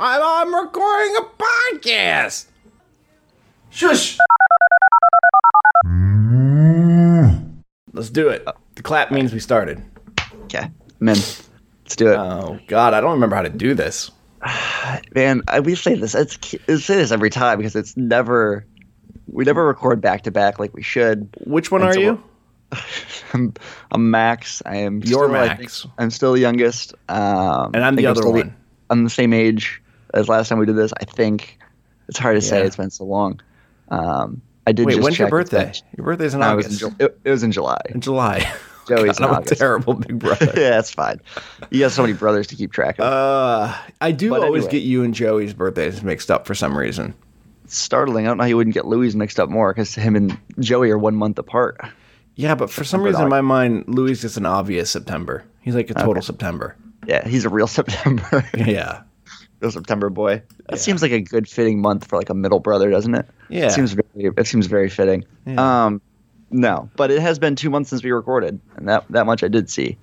I'm, I'm recording a podcast. Shush. Let's do it. The clap means we started. Okay, men, let's do it, Oh God, I don't remember how to do this. man. I, we say this. It's, we say this every time because it's never. We never record back to back like we should. Which one And are so you? I'm, I'm Max. I am. You're still, I think- Max. I'm still the youngest. Um, And I'm the other one. I'm the same age as last time we did this. I think it's hard to say. It's been so long. Um, I did. Wait, just when's your birthday? Your birthday's in No, it was in, August. It, it was in July. in July. Joey's God, I'm in a August. terrible big brother. yeah, that's fine. You have so many brothers to keep track of. Uh, I do But always anyway. get you and Joey's birthdays mixed up for some reason. It's startling. I don't know how you wouldn't get Louis mixed up more because him and Joey are one month apart. Yeah, but for some September reason in my mind, Louis is an obvious September. He's like a total September. Yeah, he's a real September, Yeah. Real September boy. That seems like a good fitting month for like a middle brother, doesn't it? Yeah. It seems very. It seems very fitting. Yeah. Um, no, but it has been two months since we recorded, and that that much I did see,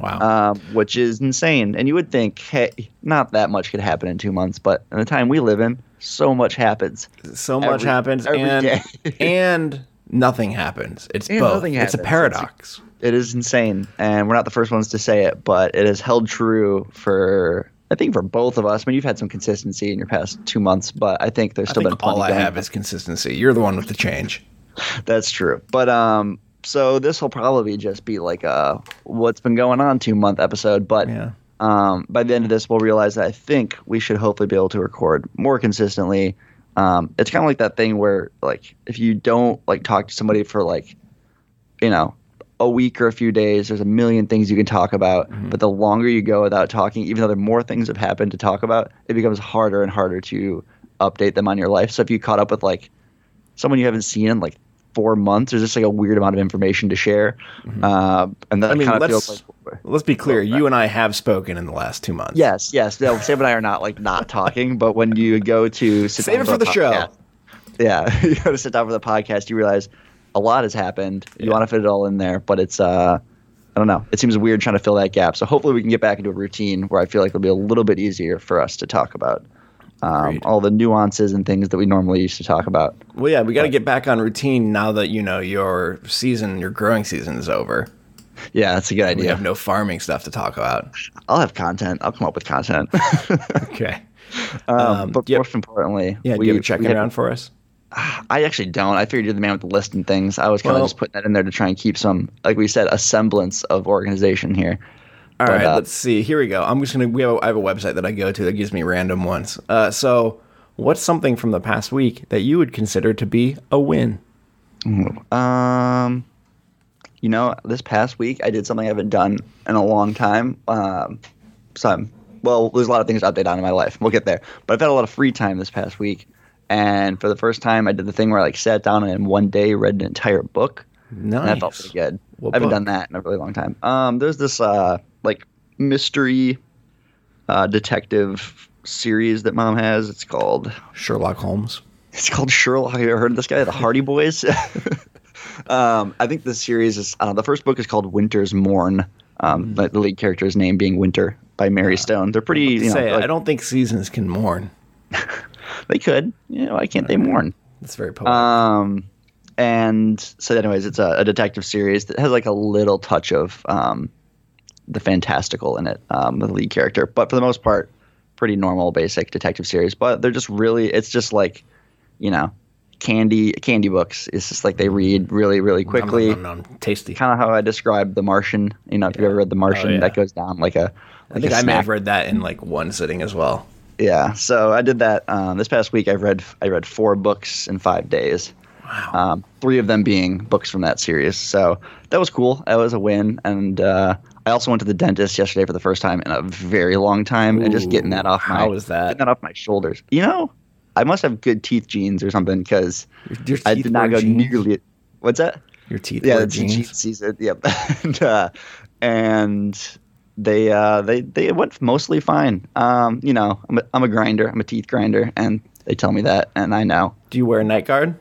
Wow. um, which is insane. And you would think, hey, not that much could happen in two months, but in the time we live in, so much happens. so much every- happens every and day. and nothing happens. It's And both. nothing It's a happens. paradox. It is insane, and we're not the first ones to say it, but it has held true for I think for both of us. I mean, you've had some consistency in your past two months, but I think there's still think been plenty all I have is consistency. You're the one with the change. That's true, but um, so this will probably just be like a what's been going on two month episode, but Yeah. um, by the end of this, we'll realize that I think we should hopefully be able to record more consistently. Um, it's kind of like that thing where, like, if you don't like talk to somebody for like, you know, a week or a few days, there's a million things you can talk about. But the longer you go without talking, even though there are more things have happened to talk about, it becomes harder and harder to update them on your life. So if you caught up with like someone you haven't seen in like four months, there's just like a weird amount of information to share. Uh, and that I mean, kind of let's feels like let's be clear. You and I have spoken in the last two months. Yes, yes. No, Sam and I are not like not talking, but when you go to sit Save down it for a the show. Yeah, you go to sit down for the podcast, you realize a lot has happened. You Yeah. want to fit it all in there, but it's uh, I don't know. It seems weird trying to fill that gap. So hopefully we can get back into a routine where I feel like it'll be a little bit easier for us to talk about um, all the nuances and things that we normally used to talk about. Well, yeah, we got to get back on routine now that you know your season, your growing season is over. Yeah, that's a good We idea. have no farming stuff to talk about. I'll have content. I'll come up with content. Okay. um, Um, but yep. most importantly, Yeah, we, you have a checking we have- around for us? I actually don't. I figured you're the man with the list and things. I was kind of Well- just putting that in there to try and keep some, like we said, a semblance of organization here. All But, right, uh, let's see. Here we go. I'm just gonna. We have. A, I have a website that I go to that gives me random ones. Uh, so, what's something from the past week that you would consider to be a win? Um, you know, this past week I did something I haven't done in a long time. Um, so I'm, well, there's a lot of things to update on in my life. We'll get there. But I've had a lot of free time this past week, and for the first time, I did the thing where I like sat down and in one day read an entire book. Nice. And that felt pretty good. What I haven't book? done that in a really long time. Um, there's this uh, like mystery uh, detective series that mom has. It's called Sherlock Holmes. it's called Sherlock. Have you ever heard of this guy? The Hardy Boys. um, I think the series is uh, the first book is called Winter's Mourn. Um, like the lead character's name being Winter by Mary Stone. They're pretty. You know, Say, like- I don't think seasons can mourn. they could. You know, why can't they mourn? That's very poetic. Um, and so, anyways, it's a, a detective series that has like a little touch of um, the fantastical in it, um, the lead character. But for the most part, pretty normal, basic detective series. But they're just really, it's just like, you know, candy candy books. It's just like they read really, really quickly. Nom, nom, nom. Tasty. Kind of how I described The Martian. You know, if you've ever read The Martian, Oh, yeah. that goes down like a. I Like think a I may have read that in like one sitting as well. Yeah, so I did that um, this past week. I read I read four books in five days. Wow. Um, three of them being books from that series. So that was cool. That was a win. And uh, I also went to the dentist yesterday for the first time in a very long time, and just getting that off my how was that? getting that off my shoulders. You know, I must have good teeth genes or something because I did not go jeans? nearly. What's that? Your teeth Yeah, the jeans. gene season. Yep. and, uh, and they uh, they they went mostly fine. Um, you know, I'm a, I'm a grinder. I'm a teeth grinder, and they tell me that, and I know. Do you wear a night guard?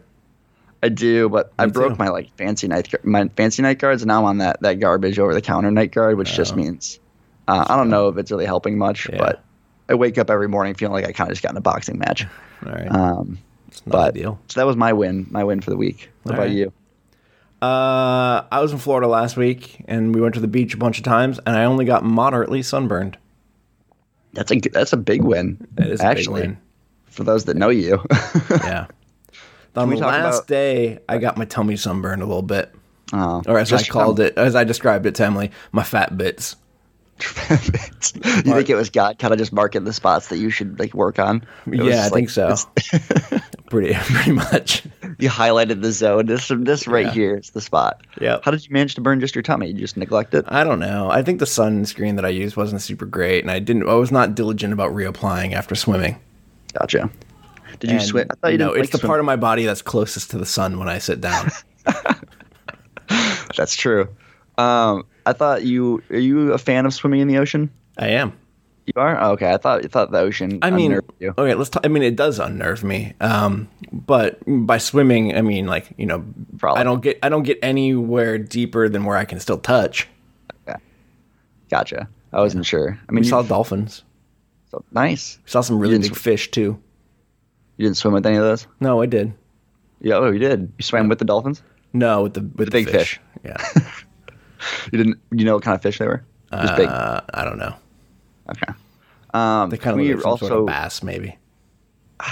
I do, but I broke too. my like fancy night my fancy night guards, and now I'm on that that garbage over the counter night guard, which just Oh. means uh, I don't know if it's really helping much, Yeah. but I wake up every morning feeling like I kind of just got in a boxing match. All right. Um, it's not but deal. so that was my win, my win for the week. What All about right. you? Uh, I was in Florida last week, and we went to the beach a bunch of times, and I only got moderately sunburned. That's a that's a big win. That is a big actually win. for those that know you. Yeah. On the last about- day, I got my tummy sunburned a little bit, oh, or as I called it, as I described it to Emily, my fat bits. bits. you think it was God kind of just marking the spots that you should like work on? It Yeah, I like- think so. pretty, pretty much. You highlighted the zone. This this right Yeah. here is the spot. Yeah. How did you manage to burn just your tummy? You just neglect it? I don't know. I think the sunscreen that I used wasn't super great, and I didn't. I was not diligent about reapplying after swimming. Gotcha. Did you And swim? I thought you no, didn't. it's the part of my body that's closest to the sun when I sit down. That's true. Um, I thought you are you a fan of swimming in the ocean? I am. You are. Oh, okay, I thought you thought the ocean. I mean, you. okay, let's. Talk, I mean, it does unnerve me. Um, but by swimming, I mean like you know, Probably. I don't get I don't get anywhere deeper than where I can still touch. Okay. Gotcha. I wasn't sure. I mean, We you, saw dolphins. so, nice. We saw some really big sw- fish too. You didn't swim with any of those? No, I did. Yeah. Oh, you did. You swam with the dolphins? No, with the with the, big fish. Yeah, You didn't. You know what kind of fish they were? Just big. uh, I don't know. Okay. Um, They kind of we look like also sort of bass, maybe.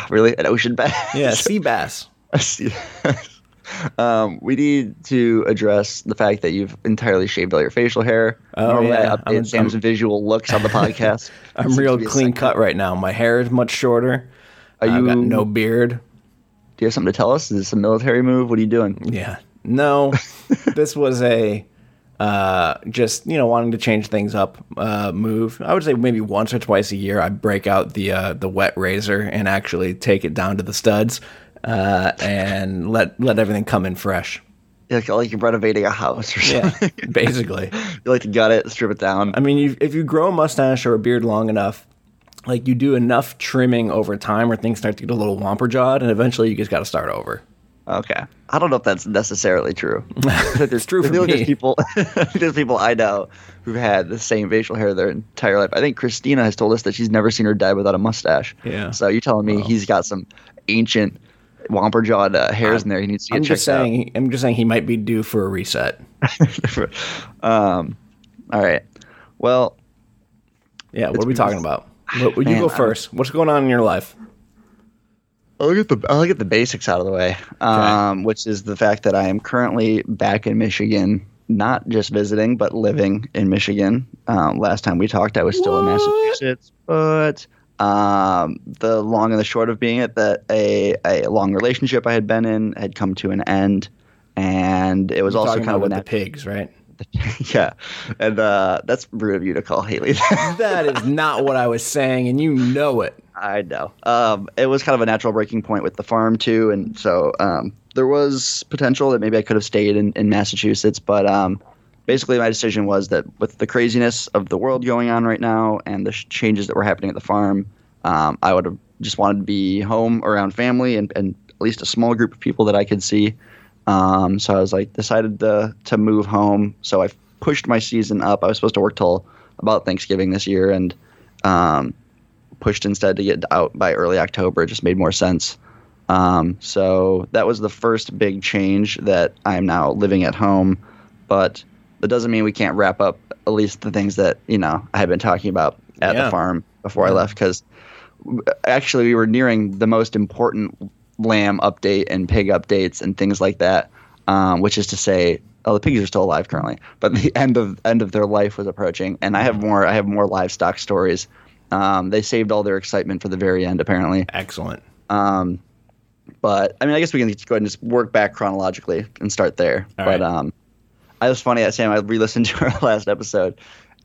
really an ocean bass. Yeah, sea bass. I see. um, we need to address the fact that you've entirely shaved all your facial hair. Oh, Normally, yeah. I update I'm- Sam's visual looks on the podcast. I'm real a clean cut right now. My hair is much shorter. Are I've got no beard. Do you have something to tell us? Is this a military move? What are you doing? Yeah. No, this was a uh, just you know wanting to change things up uh, move. I would say maybe once or twice a year I break out the uh, the wet razor and actually take it down to the studs uh, and let let everything come in fresh. Like, like you're renovating a house or Yeah, basically. you like to gut it, strip it down. I mean, you, if you grow a mustache or a beard long enough, like you do enough trimming over time, where things start to get a little womper jawed, and eventually you just got to start over. Okay. I don't know if that's necessarily true. it's true for I feel like me. There's people, there's people I know who've had the same facial hair their entire life. I think Christina has told us that she's never seen her dad without a mustache. Yeah. So you're telling me he's got some ancient womper jawed uh, hairs in there he needs to get I'm checked just saying. I'm just saying he might be due for a reset. um, all right. Well, Yeah, what are we talking about? What, you Man, go I- first. What's going on in your life? I'll get the I'll get the basics out of the way, um, which is the fact that I am currently back in Michigan, not just visiting, but living in Michigan. Um, last time we talked, I was still in Massachusetts, but um, the long and the short of being it that a a long relationship I had been in had come to an end, and it was You're also kind of with the pigs, right? yeah, and uh, that's rude of you to call Haley. that. That is not what I was saying, and you know it. I know. Um, it was kind of a natural breaking point with the farm too, and so um, there was potential that maybe I could have stayed in, in Massachusetts, but um, basically my decision was that with the craziness of the world going on right now and the sh- changes that were happening at the farm, um, I would have just wanted to be home around family and, and at least a small group of people that I could see. Um, so I was like decided to to move home. So I pushed my season up. I was supposed to work till about Thanksgiving this year, and um, pushed instead to get out by early October. It just made more sense. Um, so that was the first big change that I am now living at home. But that doesn't mean we can't wrap up at least the things that you know I had been talking about at Yeah. the farm before I left because actually we were nearing the most important lamb update and pig updates and things like that, um, which is to say. Oh, the pigs are still alive currently, but the end of end of their life was approaching, and I have more. I have more livestock stories. Um, they saved all their excitement for the very end, apparently. Excellent. Um, but I mean, I guess we can just go ahead and just work back chronologically and start there. All but right. um, I was funny. Sam, I re-listened to our last episode,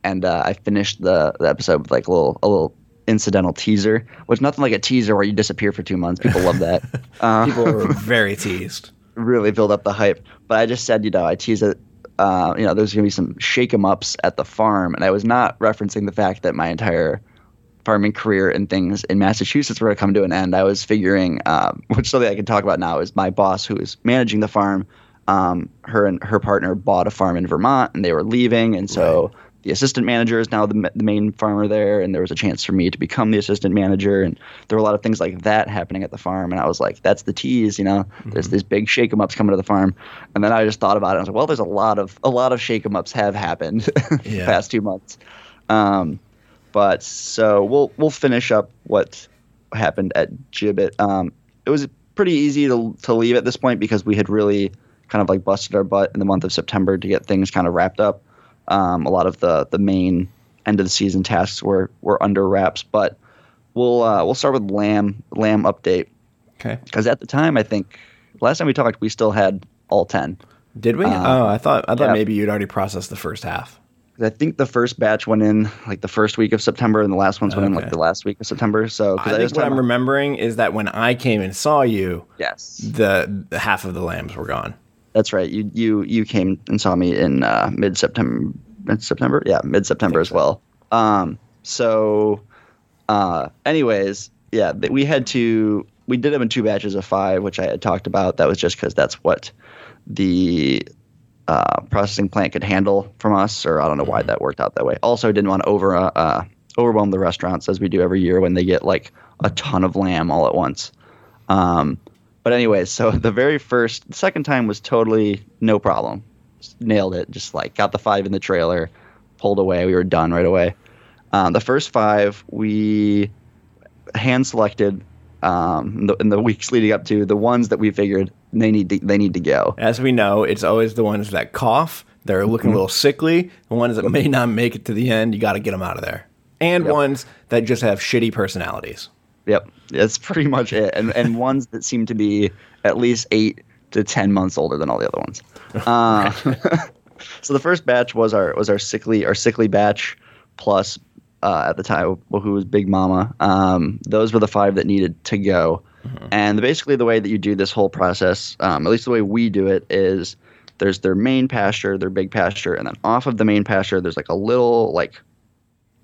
and uh, I finished the, the episode with like a little a little incidental teaser, which nothing like a teaser where you disappear for two months. People love that. Uh, People were very teased. really build up the hype. But I just said, you know, I teased it. Uh, you know, there's going to be some shake 'em ups at the farm, and I was not referencing the fact that my entire farming career and things in Massachusetts were to come to an end. I was figuring, um, which something I can talk about now is my boss who is managing the farm. Um, her and her partner bought a farm in Vermont, and they were leaving, and so the assistant manager is now the, the main farmer there, and there was a chance for me to become the assistant manager, and there were a lot of things like that happening at the farm, and I was like, that's the tease, you know. Mm-hmm. There's these big shake 'em ups coming to the farm, and then I just thought about it. I was like, well, there's a lot of a lot of shake 'em ups have happened yeah. the past two months. Um, but so we'll we'll finish up what happened at Gibbet. Um, it was pretty easy to to leave at this point because we had really kind of like busted our butt in the month of September to get things kind of wrapped up. Um, a lot of the the main end of the season tasks were were under wraps, but we'll uh, we'll start with Lamb Lamb update. Okay. Because at the time, I think last time we talked, we still had all ten. Did we? Uh, oh, I thought I thought yeah. maybe you'd already processed the first half. I think the first batch went in like the first week of September, and the last ones went okay. in like the last week of September. So I, I think what I'm remembering is that when I came and saw you, yes, the, the half of the lambs were gone. That's right. You you you came and saw me in uh, mid September. Mid September, yeah, mid September as so. well. Um, so, uh, anyways, yeah, we had to. We did them in two batches of five, which I had talked about. That was just because that's what the uh, processing plant could handle from us, or I don't know why mm-hmm. that worked out that way. Also, didn't want to over uh, uh, overwhelm the restaurants as we do every year when they get like a ton of lamb all at once. Um, but anyways, so the very first, the second time was totally no problem. Just nailed it. Just like got the five in the trailer, pulled away. We were done right away. Um, the first five we hand selected um, in, the, in the weeks leading up to the ones that we figured they need to they need to go. As we know, it's always the ones that cough. They're looking mm-hmm. a little sickly. The ones that may not make it to the end, you got to get them out of there. And yep. ones that just have shitty personalities. Yep, that's pretty much it. And and ones that seem to be at least eight to ten months older than all the other ones. Uh, so the first batch was our was our sickly our sickly batch plus uh, at the time who was Big Mama. Um, those were the five that needed to go. Mm-hmm. And basically, the way that you do this whole process, um, at least the way we do it, is there's their main pasture, their big pasture, and then off of the main pasture, there's like a little like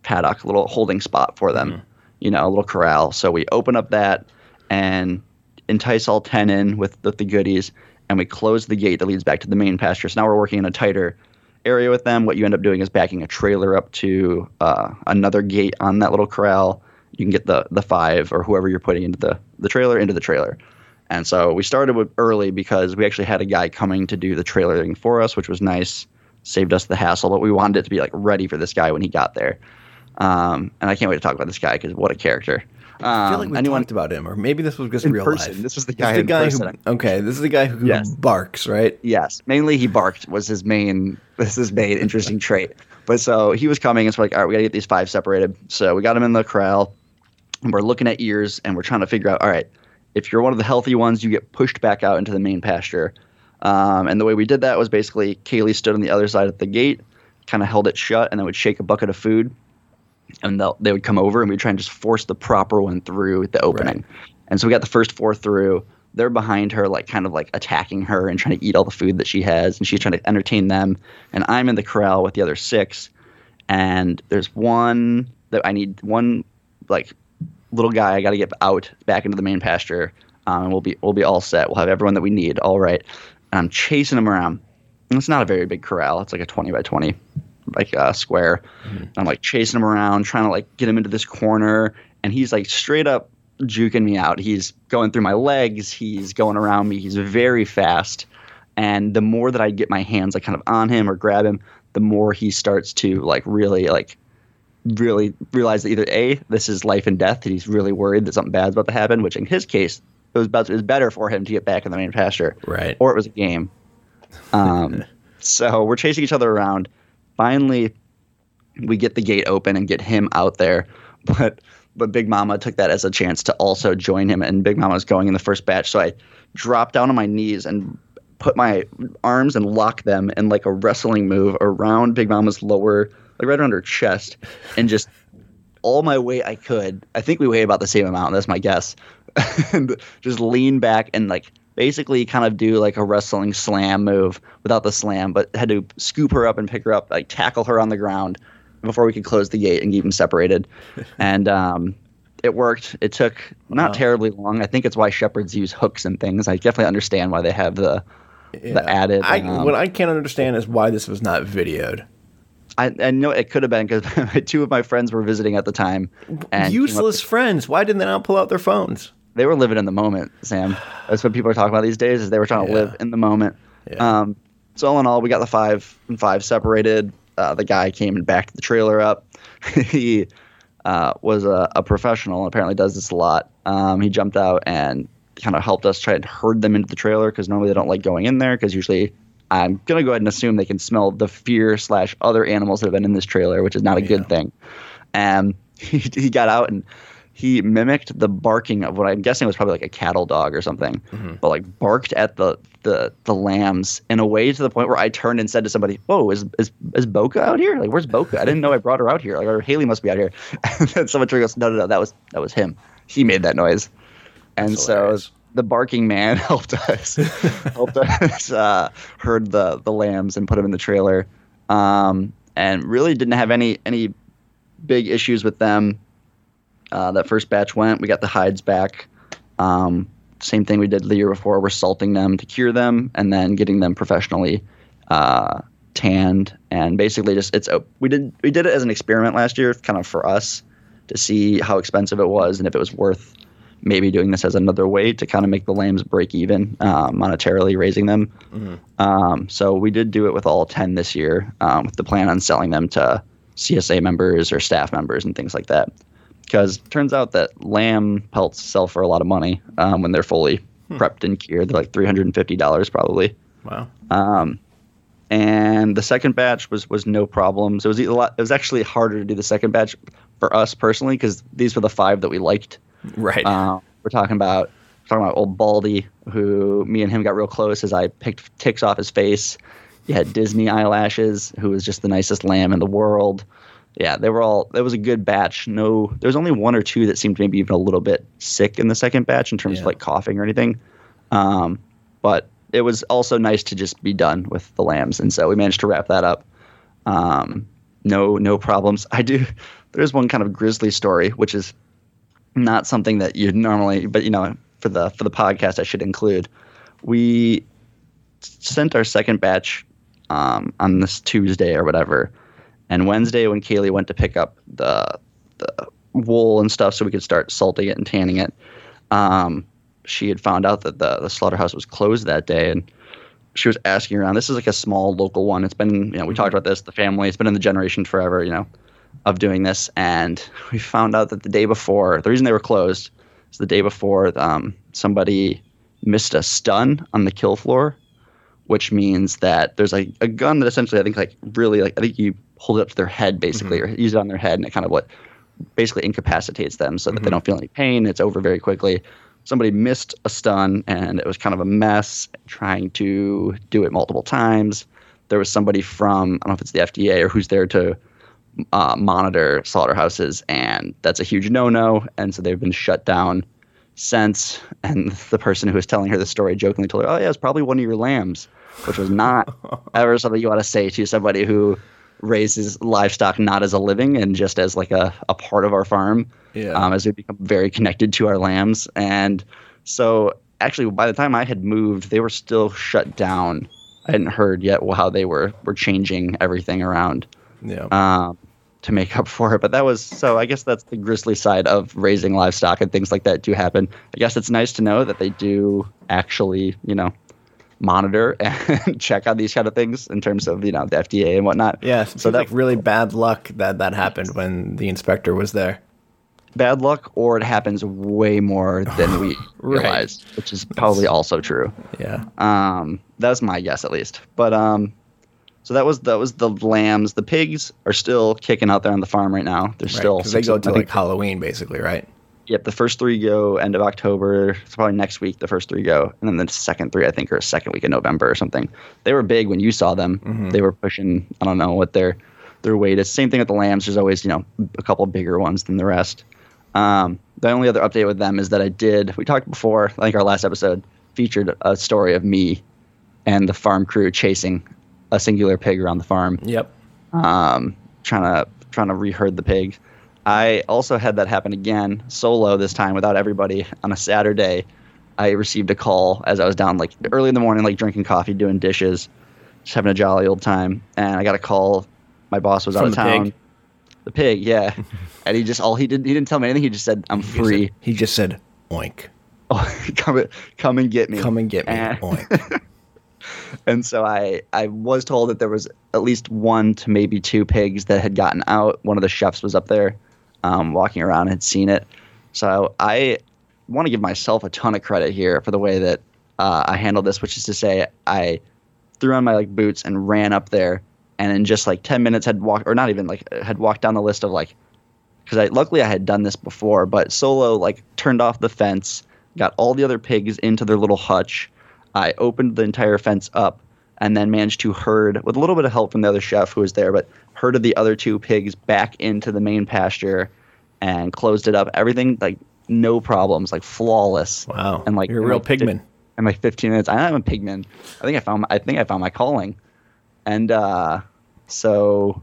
paddock, a little holding spot for them. Mm-hmm you know, a little corral. So we open up that and entice all 10 in with the, the goodies, and we close the gate that leads back to the main pasture. So now we're working in a tighter area with them. What you end up doing is backing a trailer up to uh, another gate on that little corral. You can get the the five or whoever you're putting into the, the trailer into the trailer. And so we started with early because we actually had a guy coming to do the trailering for us, which was nice, saved us the hassle. But we wanted it to be like ready for this guy when he got there. Um, and I can't wait to talk about this guy because what a character. Um, I feel like we anyone, talked about him, or maybe this was just real person. life. This was the guy. The guy who, okay, this is the guy who yes. barks, right? Yes, mainly he barked was his main. This is his main interesting trait. But so he was coming, and so like, all right, we gotta get these five separated. So we got him in the corral, and we're looking at ears, and we're trying to figure out, all right, if you're one of the healthy ones, you get pushed back out into the main pasture. Um, and the way we did that was basically Kaylee stood on the other side of the gate, kind of held it shut, and then would shake a bucket of food and they would come over and we'd try and just force the proper one through the opening. Right. And so we got the first four through. They're behind her, like kind of like attacking her and trying to eat all the food that she has, and she's trying to entertain them. And I'm in the corral with the other six, and there's one that I need one like little guy I got to get out back into the main pasture, um, and we'll be we'll be all set. We'll have everyone that we need. All right. And I'm chasing him around. And it's not a very big corral. It's like a 20 by 20 like uh, square. Mm-hmm. I'm like chasing him around, trying to like get him into this corner, and he's like straight up juking me out. He's going through my legs. He's going around me. He's very fast. And the more that I get my hands like kind of on him or grab him, the more he starts to like really like really realize that either a this is life and death, and he's really worried that something bad's about to happen. Which in his case, it was about it was better for him to get back in the main pasture, right? Or it was a game. Um, so we're chasing each other around finally we get the gate open and get him out there. But but Big Mama took that as a chance to also join him, and Big Mama was going in the first batch. So I dropped down on my knees and put my arms and lock them in like a wrestling move around Big Mama's lower, like right around her chest, and just all my weight I could. I think we weigh about the same amount. That's my guess. and just lean back and like basically kind of do like a wrestling slam move without the slam, but had to scoop her up and pick her up, like tackle her on the ground before we could close the gate and keep them separated. and um, it worked. It took not wow. terribly long. I think it's why shepherds use hooks and things. I definitely understand why they have the yeah. the added. I, um, what I can't understand is why this was not videoed. I, I know it could have been because two of my friends were visiting at the time. And Useless friends. Why didn't they not pull out their phones? They were living in the moment, Sam. That's what people are talking about these days. Is they were trying to live in the moment. Yeah. Um, so all in all, we got the five and five separated. Uh, the guy came and backed the trailer up. he uh, was a, a professional and apparently does this a lot. Um, he jumped out and kind of helped us try and herd them into the trailer because normally they don't like going in there because usually I'm gonna go ahead and assume they can smell the fear slash other animals that have been in this trailer, which is not a Yeah. good thing. And he, he got out and he mimicked the barking of what I'm guessing was probably like a cattle dog or something, mm-hmm. but like barked at the, the the lambs in a way to the point where I turned and said to somebody, "Whoa, is is is Boca out here? Like, where's Boca? I didn't know I brought her out here. Like, or Haley must be out here." And then someone goes, "No, no, no, that was that was him. He made that noise." And That's so hilarious. The barking man helped us helped us uh, herd the the lambs and put them in the trailer, um, and really didn't have any any big issues with them. Uh, that first batch went. We got the hides back. Um, same thing we did the year before. We're salting them to cure them, and then getting them professionally uh, tanned. And basically, just it's a, we did we did it as an experiment last year, kind of for us to see how expensive it was and if it was worth maybe doing this as another way to kind of make the lambs break even uh, monetarily raising them. Um, so we did do it with all 10 this year um, with the plan on selling them to CSA members or staff members and things like that. Because turns out that lamb pelts sell for a lot of money um, when they're fully prepped and cured. They're like $350 probably. Wow. Um, and the second batch was was no problems. It was a lot. It was actually harder to do the second batch for us personally because these were the five that we liked. Right. Uh, we're talking about we're talking about old Baldy, who me and him got real close as I picked ticks off his face. You had Disney eyelashes, who was just the nicest lamb in the world. Yeah, they were all. It was a good batch. No, there was only one or two that seemed maybe even a little bit sick in the second batch in terms Yeah. of like coughing or anything. Um, but it was also nice to just be done with the lambs, and so we managed to wrap that up. Um, no, no problems. I do. There's one kind of grisly story, which is not something that you'd normally, but you know, for the for the podcast, I should include. We sent our second batch um, on this Tuesday or whatever, and Wednesday when Kaylee went to pick up the the wool and stuff so we could start salting it and tanning it, um, she had found out that the the slaughterhouse was closed that day and. She was asking around. This is like a small local one. It's been, you know, we talked about this. The family. It's been in the generation forever. You know, of doing this, and we found out that the day before, the reason they were closed is the day before um, somebody missed a stun on the kill floor, which means that there's a, a gun that essentially I think like really like I think you hold it up to their head basically or use it on their head and it kind of what basically incapacitates them so that they don't feel any pain. It's over very quickly. Somebody missed a stun and it was kind of a mess trying to do it multiple times. There was somebody from I don't know if it's the FDA or who's there to uh, monitor slaughterhouses, and that's a huge no-no. And so they've been shut down since. And the person who was telling her the story jokingly told her, "Oh yeah, it's probably one of your lambs," which was not ever something you want to say to somebody who raises livestock not as a living and just as like a, a part of our farm. Yeah. Um, as we become very connected to our lambs, and so actually by the time I had moved, they were still shut down. I hadn't heard yet how they were were changing everything around yeah. um, to make up for it. But that was so. I guess that's the grisly side of raising livestock and things like that do happen. I guess it's nice to know that they do actually, you know, monitor and check on these kind of things in terms of you know the FDA and whatnot. yeah. So So that like really bad luck that that happened when the inspector was there. bad luck, or it happens way more than we Right. realize, which is probably also true. Yeah. Um, that's my guess at least. But um, so that was that was the lambs. The pigs are still kicking out there on the farm right now. They're Right, still they go to like Halloween basically, right? Yep, the first three go end of October. It's probably next week. The first three go, and then the second three, I think, are second week of November or something. They were big when you saw them. Mm-hmm. They were pushing. I don't know what their their weight is. Same thing with the lambs. There's always you know a couple bigger ones than the rest. Um, the only other update with them is that I did. We talked before. I think our last episode featured a story of me and the farm crew chasing a singular pig around the farm Yep. um, trying to trying to reherd the pig. I also had that happen again, solo this time without everybody on a Saturday. I received a call as I was down like early in the morning, like drinking coffee, doing dishes, just having a jolly old time, and I got a call my boss was out of the town. pig? The pig, yeah. and he just all he didn't he didn't tell me anything. He just said, "I'm He free. said- He just said, "Oink, Oh, come and- come and get me. come and get me." And- Oink. And so I, I was told that there was at least one to maybe two pigs that had gotten out. One of the chefs was up there um, walking around, and had seen it. So I want to give myself a ton of credit here for the way that uh, I handled this, which is to say, I threw on my like boots and ran up there, and in just like ten minutes had walked, or not even like had walked down the list of like, because I luckily I had done this before, but solo like turned off the fence, got all the other pigs into their little hutch. I opened the entire fence up and then managed to herd, with a little bit of help from the other chef who was there, but herded the other two pigs back into the main pasture and closed it up. Everything like no problems, like flawless. Wow, And like you're a real like, pigman. In like 15 minutes, I am a pigman. I think I found. my, I think I found my calling. And uh, so,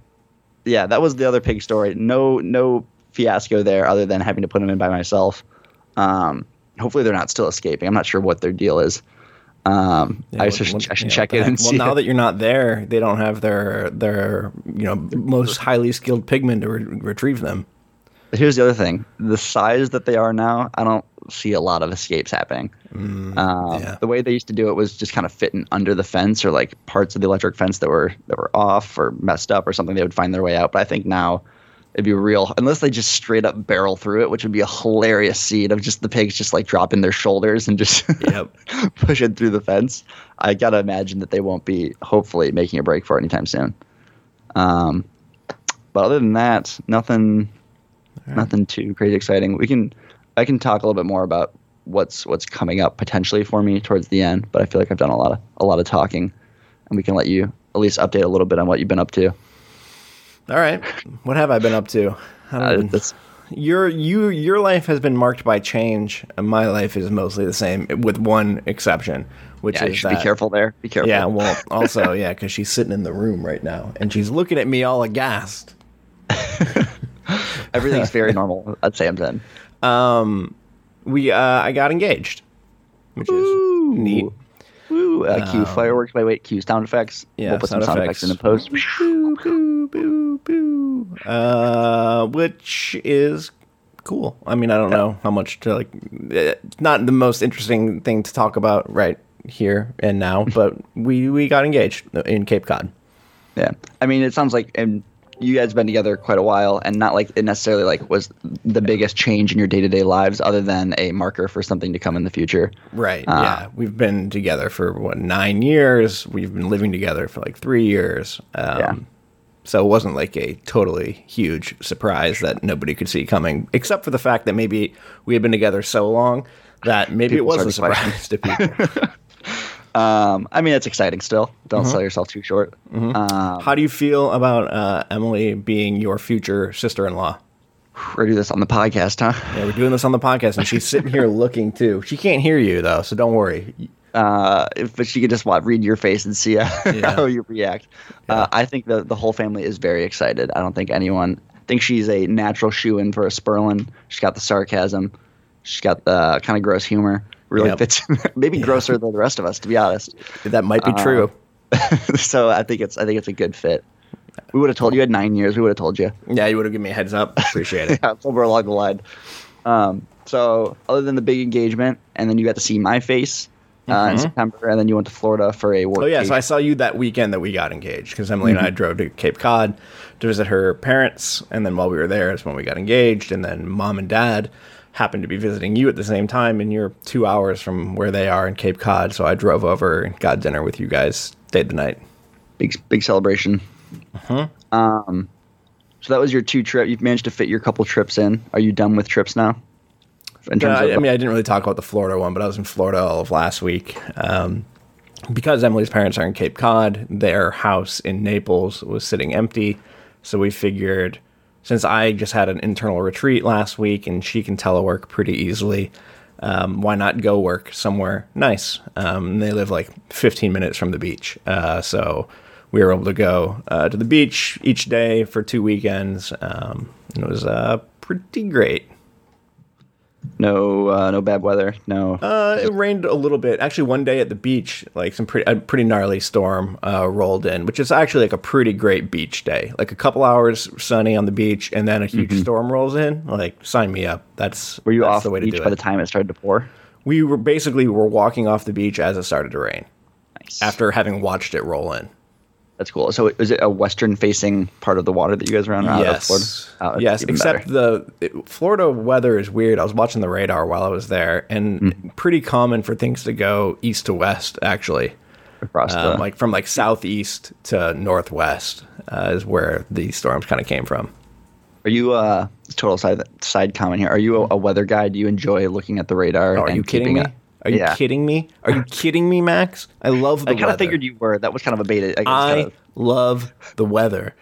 yeah, that was the other pig story. No, no fiasco there, other than having to put them in by myself. Um, hopefully, they're not still escaping. I'm not sure what their deal is. Um, Yeah, I what- should, what- I should yeah, check it and heck? see. Well, now that you're not there, they don't have their their you know most highly skilled pigmen to re- retrieve them. Here's the other thing: the size that they are now, I don't see a lot of escapes happening. um, Mm, yeah. The way they used to do it was just kind of fitting under the fence or like parts of the electric fence that were that were off or messed up or something. They would find their way out. But I think now it'd be real unless they just straight up barrel through it, which would be a hilarious scene of just the pigs just like dropping their shoulders and just Yep. pushing through the fence. I gotta imagine that they won't be hopefully making a break for it anytime soon. Um, but other than that, nothing, nothing too crazy exciting. We can, I can talk a little bit more about what's what's coming up potentially for me towards the end. But I feel like I've done a lot of a lot of talking, and we can let you at least update a little bit on what you've been up to. All right, what have I been up to? I don't Uh, your you your life has been marked by change. and My life is mostly the same, with one exception, which yeah, you is should that, be careful there. Be careful. Yeah, well, also yeah, because she's sitting in the room right now and she's looking at me all aghast. everything's very normal at Sam's Um, we uh, I got engaged, which is neat. Woo, uh, cue fireworks by wait, cue sound effects. yeah, we'll put sound some sound effects, effects. in the post. Boo, boo, boo, boo. Uh, which is cool. I mean, I don't know how much to like. eh, Not the most interesting thing to talk about right here and now, but we we got engaged in Cape Cod. Yeah, I mean, it sounds like and you guys been together quite a while, and not like it necessarily like was the biggest change in your day to day lives, other than a marker for something to come in the future. Right. Uh, yeah. We've been together for what nine years. We've been living together for like three years. Um, Yeah. So it wasn't like a totally huge surprise that nobody could see coming, except for the fact that maybe we had been together so long that maybe People it was a surprise to people. Um, I mean, it's exciting still. Don't Mm-hmm. sell yourself too short. Um, How do you feel about uh, Emily being your future sister-in-law? we're do this on the podcast, huh? Yeah, we're doing this on the podcast, and she's sitting here looking too. She can't hear you though, so don't worry. Uh, if, but she could just what, read your face and see how, Yeah. how you react. Uh, I think the the whole family is very excited. I don't think anyone I think she's a natural shoe in for a Sperlin. She's got the sarcasm. She's got the kind of gross humor. Really Yep. fits. Maybe grosser than the rest of us, to be honest. That might be true. so I think it's I think it's a good fit. We would have told you had nine years. We would have told you. Yeah, you would have given me a heads up. Appreciate it. yeah, somewhere along the line. Um, so other than the big engagement, and then you got to see my face uh, in September, and then you went to Florida for a work. Mm-hmm. Oh yeah, so I saw you that weekend that we got engaged because Emily and I drove to Cape Cod to visit her parents, and then while we were there is when we got engaged, and then mom and dad happened to be visiting you at the same time, and you're two hours from where they are in Cape Cod, so I drove over and got dinner with you guys, stayed the night. big big celebration. Um, so that was your two trip. You've managed to fit your couple trips in. Are you done with trips now? In terms I, of I mean, I didn't really talk about the Florida one, but I was in Florida all of last week. Um, because Emily's parents are in Cape Cod, their house in Naples was sitting empty. So we figured, since I just had an internal retreat last week and she can telework pretty easily, um, why not go work somewhere nice? Um, they live like 15 minutes from the beach. Uh, so we were able to go uh, to the beach each day for two weekends. Um, it was uh, pretty great. No, uh, no bad weather. No. Uh, it rained a little bit. Actually, one day at the beach, like some pretty a pretty gnarly storm uh, rolled in, which is actually like a pretty great beach day. Like a couple hours sunny on the beach, and then a huge storm rolls in. Like, sign me up. That's Mm-hmm. Were you that's off the way to beach do by it. the time it started to pour? we were basically were walking off the beach as it started to rain Nice. after having watched it roll in. That's cool. So is it a western facing part of the water that you guys were on? out of yes, Florida? Oh, yes. Except better. the it, Florida weather is weird. I was watching the radar while I was there, and Hmm. pretty common for things to go east to west. Actually, across the um, like from like southeast to northwest uh, is where these storms kind of came from. Are you uh total side side comment here? Are you a, a weather guy? Do you enjoy looking at the radar? Oh, are you kidding me? it- Are you yeah. kidding me? Are you kidding me, Max? I love the weather. I kind of figured you were. That was kind of a bait. I, guess, I kind of- love the weather.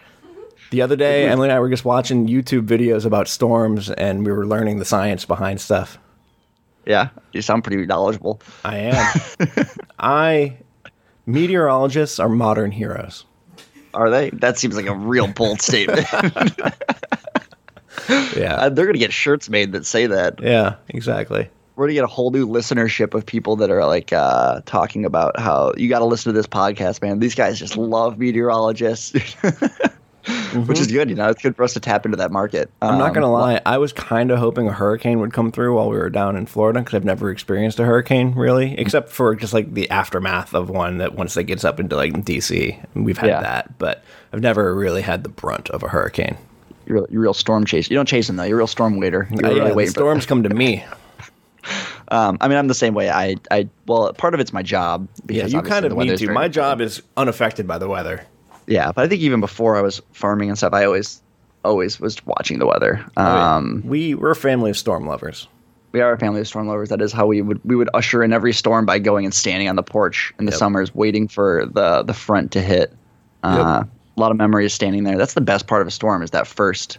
The other day, Emily and I were just watching YouTube videos about storms, and we were learning the science behind stuff. yeah, you sound pretty knowledgeable. I am. I meteorologists are modern heroes. Are they? That seems like a real bold statement. Yeah. Uh, They're gonna get shirts made that say that. yeah, exactly. We're gonna get a whole new listenership of people that are like uh, talking about how you got to listen to this podcast, man. These guys just love meteorologists, which is good. You know, it's good for us to tap into that market. Mm-hmm. I'm not Um, gonna lie. I was kind of hoping a hurricane would come through while we were down in Florida because I've never experienced a hurricane really, except for just like the aftermath of one that once it gets up into like DC, we've had Yeah. that, but I've never really had the brunt of a hurricane. You're, you're real storm chase. You don't chase them though. You're a real storm waiter. You're Uh, really yeah, the waiting for storms come to me. Um, I mean, I'm the same way. I, I, well, part of it's my job. Yeah, because you kind of need to. My job is unaffected by the weather. Yeah, but I think even before I was farming and stuff, I always, always was watching the weather. Oh, Um, we we're a family of storm lovers. we are a family of storm lovers. That is how we would we would usher in every storm by going and standing on the porch in the Yep. summers, waiting for the the front to hit. Uh, A lot of memories standing there. That's the best part of a storm is that first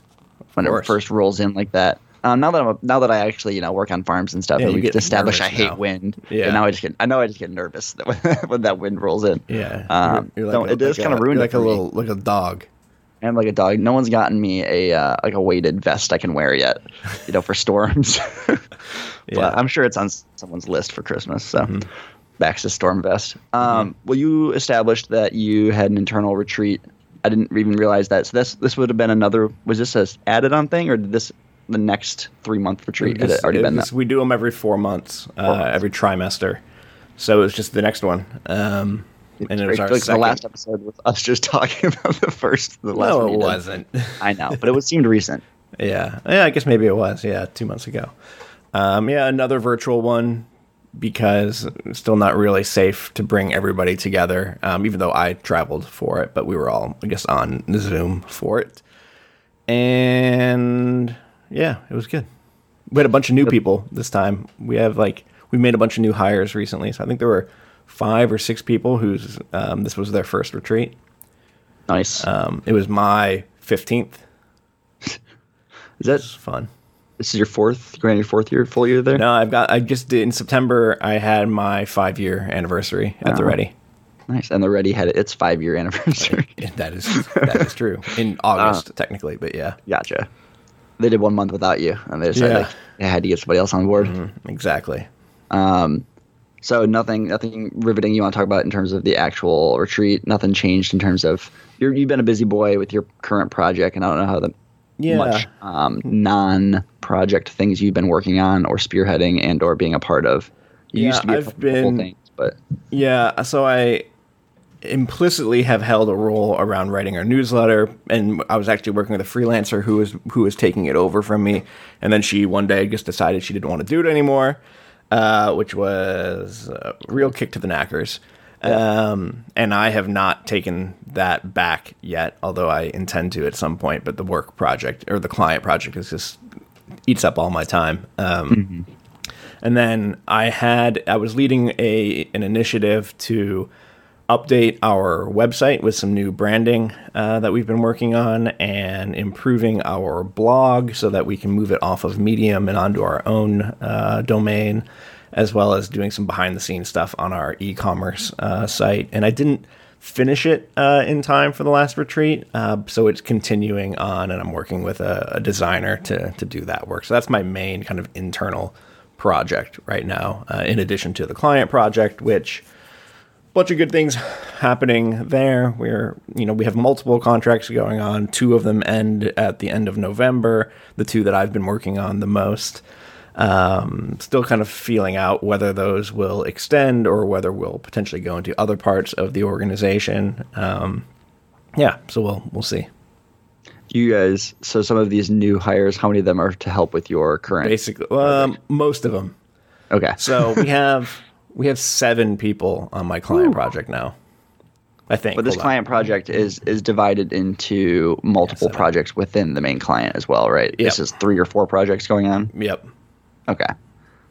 when it first rolls in like that. Um, now that I'm a, now that I actually you know work on farms and stuff, Yeah, and you we've get established I hate now. wind. Yeah. and now I just get I know I just get nervous when, when that wind rolls in. Yeah, Um, it does like kinda a- ruin you're it like for a me. little like a dog. I'm like a dog. No one's gotten me a uh, like a weighted vest I can wear yet, you know, for storms. Yeah. But I'm sure it's on someone's list for Christmas. So Mm-hmm. back to storm vest. Um, Well, you established that you had an internal retreat. I didn't even realize that. So this this would have been another. Was this a added on thing, or did this the next three month retreat had it already it been was- that? we do them every four months, uh, months. every trimester. So it was just the next one, um, and it was our like the last episode was us just talking about the first, the last. no, one it wasn't. I know, but it was seemed recent. yeah, yeah. I guess maybe it was. Yeah, two months ago. Um, yeah, another virtual one because it's still not really safe to bring everybody together. Um, even though I traveled for it, but we were all, I guess, on Zoom for it. And yeah, it was good. We had a bunch of new people this time. We have like we made a bunch of new hires recently. So I think there were five or six people whose um, this was their first retreat. Nice. Um, it was my fifteenth. Is that It's fun. this is your fourth, going on your fourth year, full year there? No, I've got. I just did in September. I had my five year anniversary at the Oh. Ready. Nice. And the Ready had its five year anniversary. That is that is true in August technically, but yeah, gotcha. They did one month without you, and they decided Yeah. like, they had to get somebody else on board. exactly. Um, so nothing, nothing riveting you want to talk about in terms of the actual retreat. Nothing changed in terms of you're, you've been a busy boy with your current project, and I don't know how the Yeah. much um, non-project things you've been working on or spearheading and or being a part of. You Yeah, used to be I've been- things, but Yeah, so I implicitly have held a role around writing our newsletter, and I was actually working with a freelancer who was who was taking it over from me, and then she one day just decided she didn't want to do it anymore, uh, which was a real kick to the knackers. Um, and I have not taken that back yet, although I intend to at some point. But the work project or the client project is just eats up all my time. Um, and then I had I was leading a an initiative to update our website with some new branding uh, that we've been working on and improving our blog so that we can move it off of Medium and onto our own uh, domain, as well as doing some behind the scenes stuff on our e commerce uh, site. And I didn't finish it uh, in time for the last retreat. Uh, so it's continuing on, and I'm working with a, a, designer to to do that work. So that's my main kind of internal project right now, uh, in addition to the client project, which bunch of good things happening there. We're, you know, we have multiple contracts going on. Two of them end at the end of November. The two that I've been working on the most. Um, still kind of feeling out whether those will extend or whether we'll potentially go into other parts of the organization. Um, yeah, so we'll we'll see. You guys, so some of these new hires, how many of them are to help with your current? Basically, um, most of them. Okay. so we have we have seven people on my client Ooh. project now. I think. But this Hold client on. project is is divided into multiple yes, projects within the main client as well, right? Yep. This is three or four projects going on. Yep. Okay.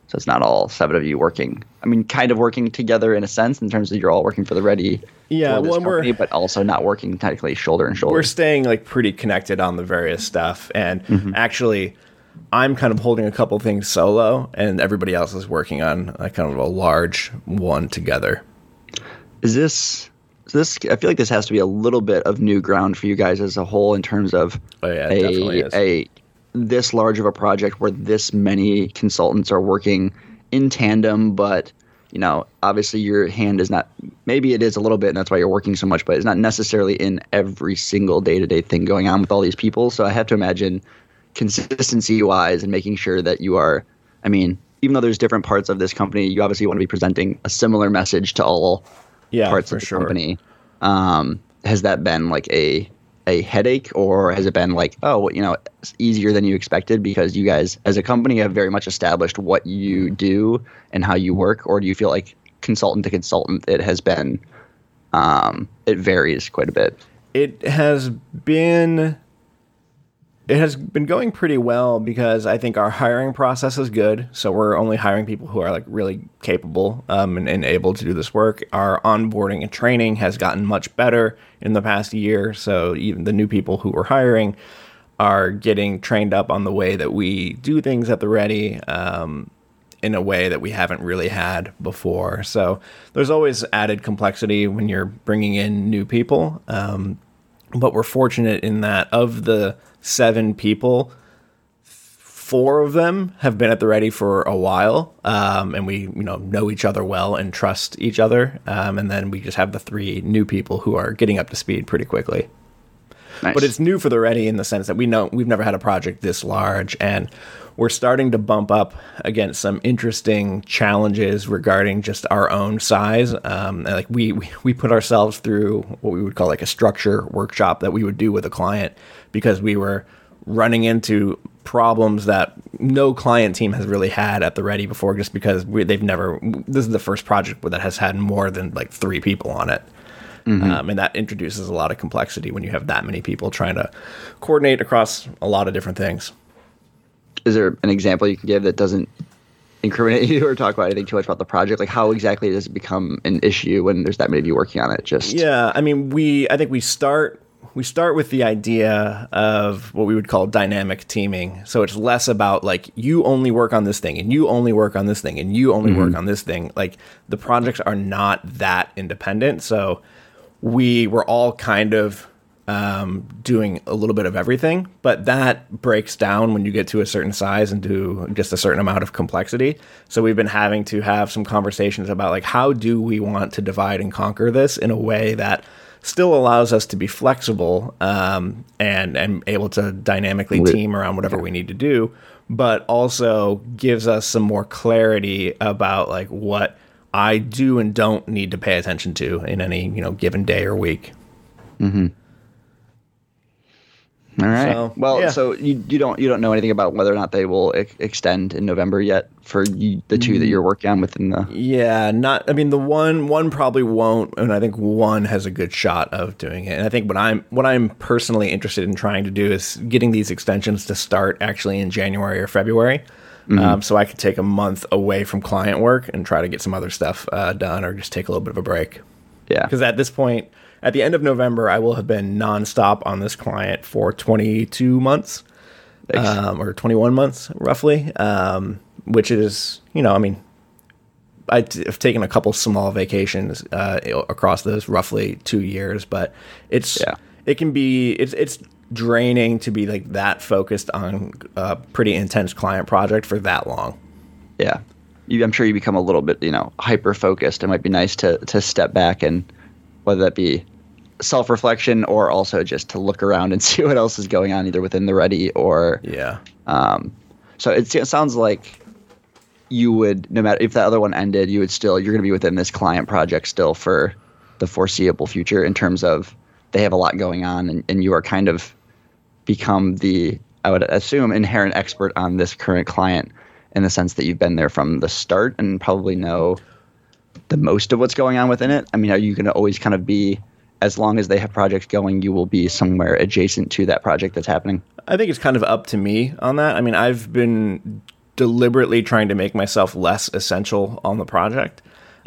So it's not all seven of you working. I mean, kind of working together in a sense, in terms of you're all working for the ready. Yeah, well, company, but also not working technically shoulder and shoulder. We're staying like pretty connected on the various stuff, and mm-hmm. actually, I'm kind of holding a couple things solo, and everybody else is working on a kind of a large one together. Is this? Is this I feel like this has to be a little bit of new ground for you guys as a whole in terms of oh, yeah, a, a this large of a project where this many consultants are working in tandem, but you know, obviously your hand is not maybe it is a little bit and that's why you're working so much, but it's not necessarily in every single day-to-day thing going on with all these people. So I have to imagine consistency wise and making sure that you are I mean, even though there's different parts of this company, you obviously want to be presenting a similar message to all yeah, parts of the sure. company. Um, has that been like a a headache or has it been like oh you know it's easier than you expected because you guys as a company have very much established what you do and how you work or do you feel like consultant to consultant it has been um, it varies quite a bit it has been it has been going pretty well because I think our hiring process is good. So we're only hiring people who are like really capable um, and, and, able to do this work. Our onboarding and training has gotten much better in the past year. So even the new people who we're hiring are getting trained up on the way that we do things at the ready. Um, in a way that we haven't really had before. So there's always added complexity when you're bringing in new people. Um, but we're fortunate in that of the seven people, four of them have been at the ready for a while, um, and we you know know each other well and trust each other. Um, and then we just have the three new people who are getting up to speed pretty quickly. Nice. But it's new for the ready in the sense that we know we've never had a project this large, and we're starting to bump up against some interesting challenges regarding just our own size. Um, like we, we we put ourselves through what we would call like a structure workshop that we would do with a client because we were running into problems that no client team has really had at the ready before just because we, they've never this is the first project that has had more than like three people on it mm-hmm. um, and that introduces a lot of complexity when you have that many people trying to coordinate across a lot of different things is there an example you can give that doesn't incriminate you or talk about anything too much about the project like how exactly does it become an issue when there's that many of you working on it just yeah i mean we i think we start we start with the idea of what we would call dynamic teaming. So it's less about like you only work on this thing and you only work on this thing and you only mm-hmm. work on this thing. Like the projects are not that independent. So we were all kind of um, doing a little bit of everything, but that breaks down when you get to a certain size and to just a certain amount of complexity. So we've been having to have some conversations about like how do we want to divide and conquer this in a way that still allows us to be flexible um, and and able to dynamically team around whatever we need to do, but also gives us some more clarity about like what I do and don't need to pay attention to in any you know given day or week. Mm-hmm. All right. So, well, yeah. so you, you don't you don't know anything about whether or not they will ex- extend in November yet for you, the two that you're working on within the. Yeah, not. I mean, the one one probably won't, and I think one has a good shot of doing it. And I think what I'm what I'm personally interested in trying to do is getting these extensions to start actually in January or February. Mm-hmm. Um, so I could take a month away from client work and try to get some other stuff uh, done, or just take a little bit of a break. Yeah, because at this point, at the end of November, I will have been nonstop on this client for 22 months um, or 21 months, roughly, um, which is, you know, I mean, I've taken a couple small vacations uh, across those roughly two years, but it's Yeah. it can be it's it's draining to be like that focused on a pretty intense client project for that long. Yeah. You, I'm sure you become a little bit, you know, hyper focused. It might be nice to to step back and whether that be self reflection or also just to look around and see what else is going on either within the ready or Yeah. um so it, it sounds like you would no matter if that other one ended, you would still you're going to be within this client project still for the foreseeable future in terms of they have a lot going on and, and you are kind of become the I would assume inherent expert on this current client in the sense that you've been there from the start and probably know the most of what's going on within it. I mean, are you going to always kind of be as long as they have projects going, you will be somewhere adjacent to that project that's happening? I think it's kind of up to me on that. I mean, I've been deliberately trying to make myself less essential on the project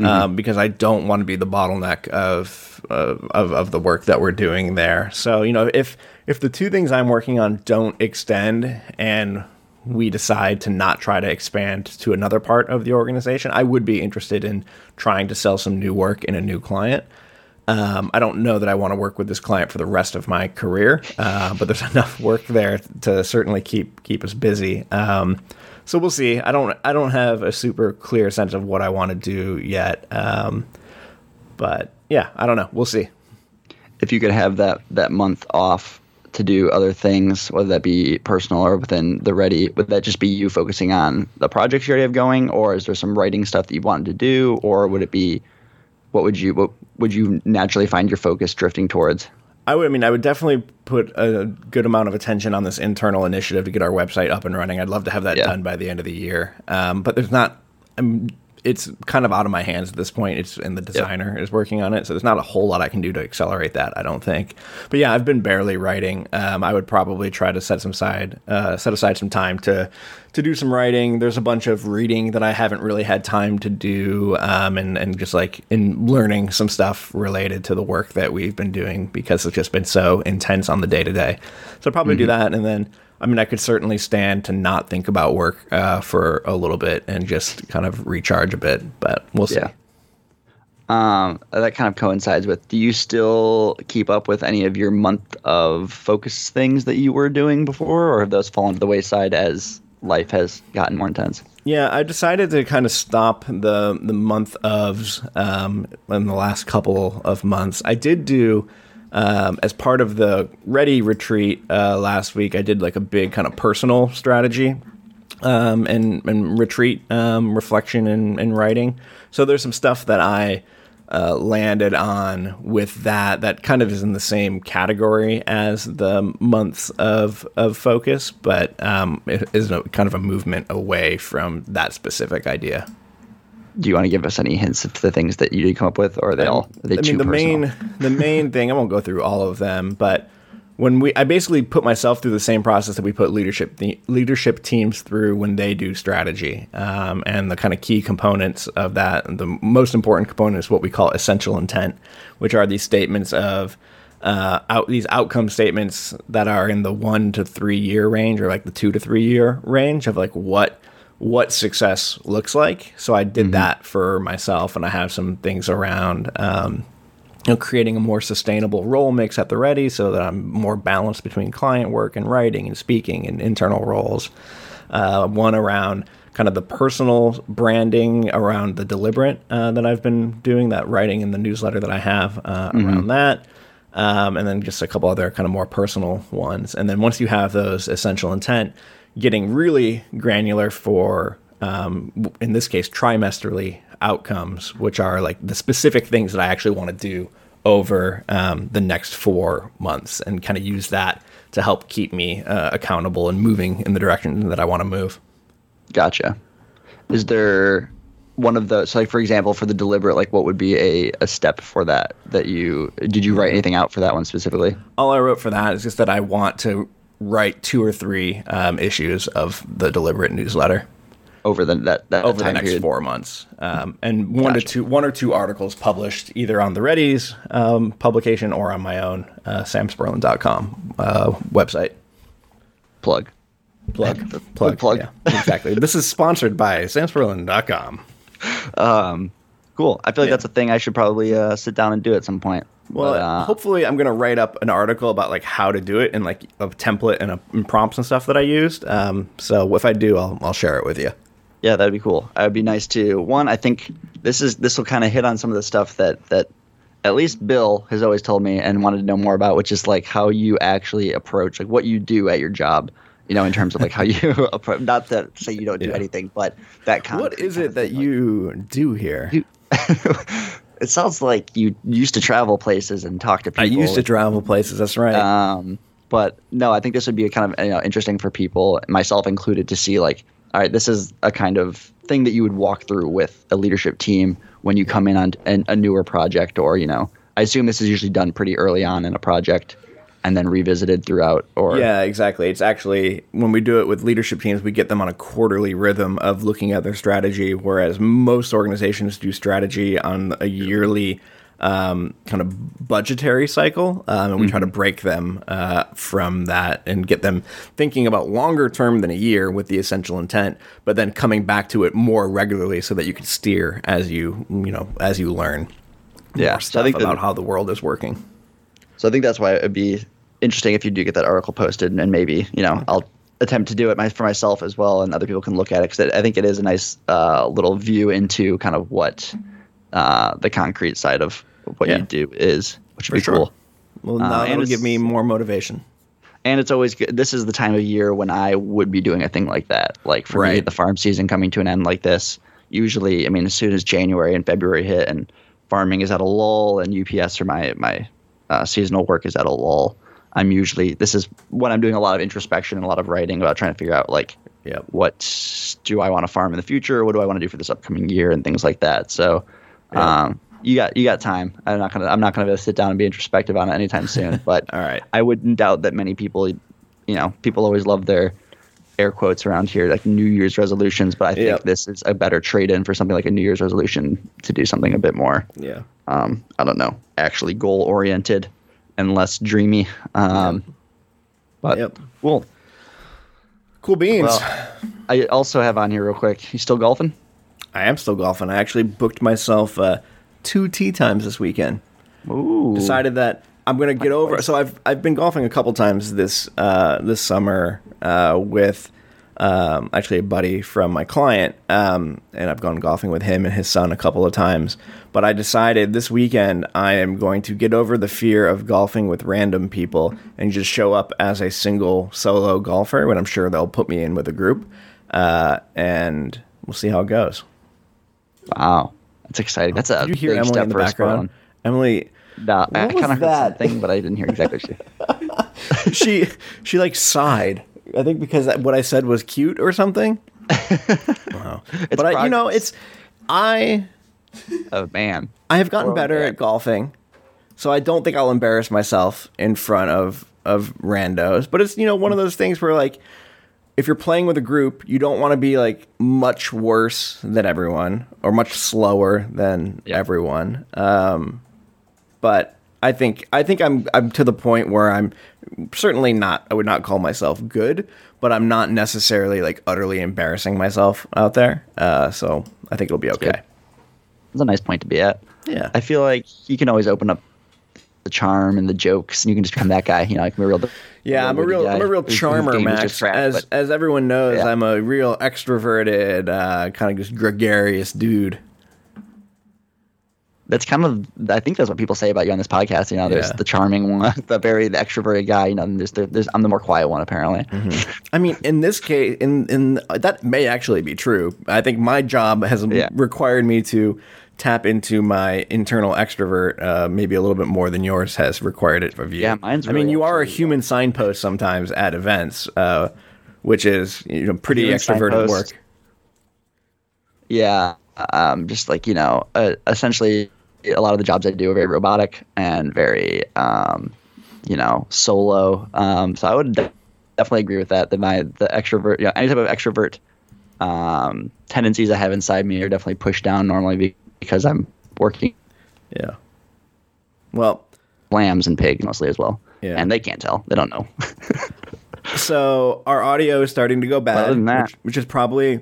um, because I don't want to be the bottleneck of, uh, of of the work that we're doing there. So you know, if if the two things I'm working on don't extend and we decide to not try to expand to another part of the organization, I would be interested in trying to sell some new work in a new client. Um, I don't know that I want to work with this client for the rest of my career, uh, but there's enough work there to certainly keep keep us busy. Um, so we'll see. I don't I don't have a super clear sense of what I want to do yet, um, but yeah, I don't know. We'll see. if you could have that that month off to do other things, whether that be personal or within the ready, would that just be you focusing on the projects you already have going, or is there some writing stuff that you wanted to do, or would it be what would you what would you naturally find your focus drifting towards? I would. I mean, I would definitely put a good amount of attention on this internal initiative to get our website up and running. I'd love to have that Yeah. done by the end of the year. Um, but there's not. Um, it's kind of out of my hands at this point. It's and the designer is working on it, so there's not a whole lot I can do to accelerate that. I don't think. But yeah, I've been barely writing. Um, I would probably try to set some side, uh, set aside some time to to do some writing. There's a bunch of reading that I haven't really had time to do, um, and and just like in learning some stuff related to the work that we've been doing because it's just been so intense on the day to day. So I'll probably do that, and then I mean I could certainly stand to not think about work uh, for a little bit and just kind of recharge a bit, but we'll see. Yeah. Um, that kind of coincides with. Do you still keep up with any of your month of focus things that you were doing before, or have those fallen to the wayside as life has gotten more intense? Yeah, I decided to kind of stop the the month ofs um, in the last couple of months. I did do um, as part of the Ready retreat uh, last week. I did like a big kind of personal strategy um, and and retreat um, reflection and, and writing. So there's some stuff that I uh, landed on with that that kind of is in the same category as the months of of focus, but um, it is a, kind of a movement away from that specific idea. Do you want to give us any hints of the things that you did come up with, or are they all are they I mean, the personal? main the main thing. I won't go through all of them, but when we, I basically put myself through the same process that we put leadership the, leadership teams through when they do strategy, um, and the kind of key components of that. The most important component is what we call essential intent, which are these statements of uh, out these outcome statements that are in the one to three year range, or like the two to three year range of like what what success looks like. So I did that for myself, and I have some things around. Um, you know, creating a more sustainable role mix at the ready so that I'm more balanced between client work and writing and speaking and internal roles. Uh, one around kind of the personal branding around the deliberate uh, that I've been doing, that writing in the newsletter that I have uh, around that. Um, and then just a couple other kind of more personal ones. And then once you have those essential intent, getting really granular for, um, in this case, trimesterly outcomes, which are like the specific things that I actually want to do over um, the next four months and kind of use that to help keep me uh, accountable and moving in the direction that I want to move. Gotcha. Is there one of the so like for example for the deliberate like what would be a, a step for that that you did you write anything out for that one specifically? All I wrote for that is just that I want to write two or three um, issues of the deliberate newsletter. over the that, that over the next period. four months, um, and one Gotcha. to two, one or two articles published either on the Ready's um, publication or on my own uh, samspurlin.com uh, website. plug. Plug, plug, plug. Yeah, exactly. this is sponsored by samspurlin.com. um, cool. I feel like Yeah. that's a thing I should probably uh, sit down and do at some point. Well, But, uh, hopefully, I'm gonna write up an article about like how to do it and like a template and, a, and prompts and stuff that I used. Um, so if I do, I'll I'll share it with you. Yeah, that'd be cool. It would be nice to one. I think this is this will kind of hit on some of the stuff that that at least Bill has always told me and wanted to know more about, which is like how you actually approach like what you do at your job. You know, in terms of like how you approach. Not that say you don't do Yeah. anything, but that kind. What is it that you do here? You- it sounds like you used to travel places and talk to people. I used to travel places. That's right. Um, but no, I think this would be kind of you know, interesting for people, myself included, to see like, all right, this is a kind of thing that you would walk through with a leadership team when you come in on an, a newer project, or you know, I assume this is usually done pretty early on in a project, and then revisited throughout. Or Yeah, exactly. It's actually when we do it with leadership teams, we get them on a quarterly rhythm of looking at their strategy, whereas most organizations do strategy on a yearly um, kind of budgetary cycle, um, and we try to break them uh, from that and get them thinking about longer term than a year with the essential intent, but then coming back to it more regularly so that you can steer as you you know as you learn Yeah, so I stuff think that- about how the world is working. So I think that's why it'd be interesting if you do get that article posted, and maybe you know I'll attempt to do it my, for myself as well, and other people can look at it because I think it is a nice uh, little view into kind of what uh, the concrete side of what Yeah. you do is, which would For be sure. cool. Well, Uh, now and it'll give me more motivation. And it's always good. This is the time of year when I would be doing a thing like that. Like for me, the farm season coming to an end like this. Usually, I mean, as soon as January and February hit, and farming is at a lull, and UPS or my my uh, seasonal work is at a lull. I'm usually this is when I'm doing a lot of introspection and a lot of writing about trying to figure out like Yep. what do I want to farm in the future? What do I want to do for this upcoming year and things like that. So, Yeah. um, you got you got time. I'm not gonna I'm not gonna be able to sit down and be introspective on it anytime soon. But All right. I wouldn't doubt that many people, you know, people always love their air quotes around here like New Year's resolutions. But I think Yep. this is a better trade in for something like a New Year's resolution to do something a bit more. Yeah. Um, I don't know, actually goal oriented and less dreamy. Um, But Yep. cool. Cool beans. Well, I also have on here real quick. You still golfing? I am still golfing. I actually booked myself uh, two tee times this weekend. Ooh. Decided that I'm going to get over. So I've I've been golfing a couple times this uh, this summer uh, with um, actually a buddy from my client, um, and I've gone golfing with him and his son a couple of times. But I decided this weekend I am going to get over the fear of golfing with random people and just show up as a single solo golfer. When I'm sure they'll put me in with a group, uh, and we'll see how it goes. Wow, that's exciting. That's a Did you hear big Emily step in the background? Emily, Nah, I What was kind of heard that? something, but I didn't hear exactly what she. she she like sighed. I think because what I said was cute or something. wow. but I, you know, it's I Oh man, I have gotten better okay. at golfing, so I don't think I'll embarrass myself in front of of randos. But it's you know one of those things where like if you're playing with a group, you don't want to be like much worse than everyone or much slower than Yeah. everyone. Um, but I think I think I'm I'm to the point where I'm certainly not I would not call myself good, but I'm not necessarily like utterly embarrassing myself out there. Uh, so I think it'll be okay. It's, a nice point to be at. Yeah. I feel like you can always open up the charm and the jokes, and you can just become that guy. You know, like a real. Yeah, I'm a real, I'm a real charmer, Max. as as everyone knows, Yeah. I'm a real extroverted, uh, kind of just gregarious dude. That's kind of. I think that's what people say about you on this podcast. You know, there's Yeah. the charming one, the very the extroverted guy. You know, and there's, there's I'm the more quiet one apparently. I mean, in this case, in in that may actually be true. I think my job has Yeah. required me to tap into my internal extrovert, uh, maybe a little bit more than yours has required it of you. Yeah, mine's I mean, you are a human signpost sometimes at events, uh, which is you know pretty Human extroverted signpost. work. Yeah, um, just like you know, uh, essentially, a lot of the jobs I do are very robotic and very, um, you know, solo. Um, so I would de- definitely agree with that. That my the extrovert, you know, any type of extrovert um, tendencies I have inside me are definitely pushed down normally because I'm working Yeah. Well, lambs and pigs mostly as well. Yeah. And they can't tell; they don't know. So our audio is starting to go bad, Other than that- which, which is probably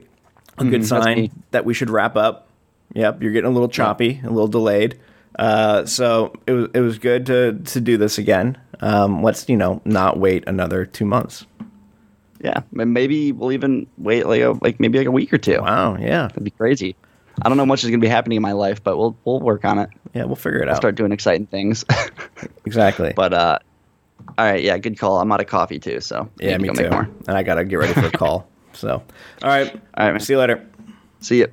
a good that's sign that we should wrap up. Yep, you're getting a little choppy, a little delayed. Uh, so it was it was good to to do this again. Um, let's you know not wait another two months. Yeah, maybe we'll even wait like a, like maybe like a week or two. Wow, yeah, That'd be crazy. I don't know much is gonna be happening in my life, but we'll we'll work on it. yeah, we'll figure it I'll out. start doing exciting things. exactly. but uh, all right, yeah, good call. I'm out of coffee too, so yeah, me to too. Make more. And I gotta get ready for a call. So, all right, All right, man. see you later. See you.